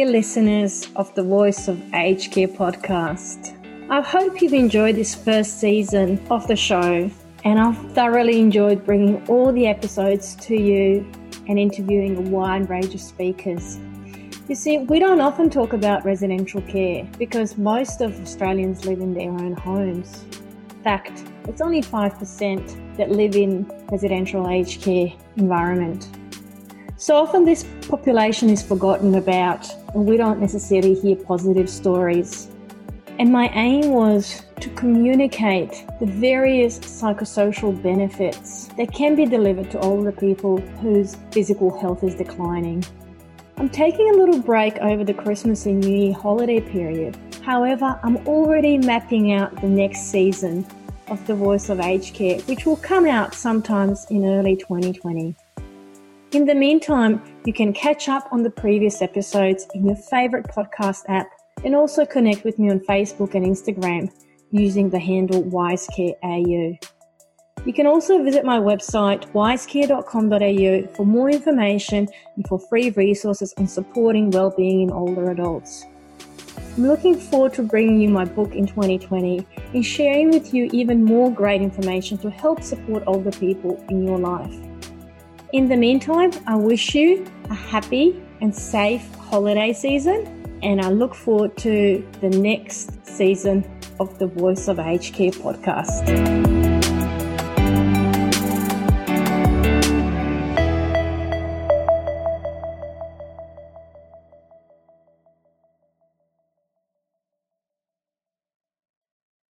listeners of the Voice of Aged Care podcast. I hope you've enjoyed this first season of the show, and I've thoroughly enjoyed bringing all the episodes to you and interviewing a wide range of speakers. You see, we don't often talk about residential care because most of Australians live in their own homes. In fact, it's only 5% that live in residential aged care environment. So often this population is forgotten about we don't necessarily hear positive stories. And my aim was to communicate the various psychosocial benefits that can be delivered to older people whose physical health is declining. I'm taking a little break over the Christmas and New Year holiday period. However, I'm already mapping out the next season of The Voice of Aged Care, which will come out sometimes in early 2020. In the meantime, you can catch up on the previous episodes in your favorite podcast app and also connect with me on Facebook and Instagram using the handle wisecareau. You can also visit my website wisecare.com.au for more information and for free resources on supporting well-being in older adults. I'm looking forward to bringing you my book in 2020 and sharing with you even more great information to help support older people in your life. In the meantime, I wish you a happy and safe holiday season, and I look forward to the next season of the Voice of Aged Care podcast.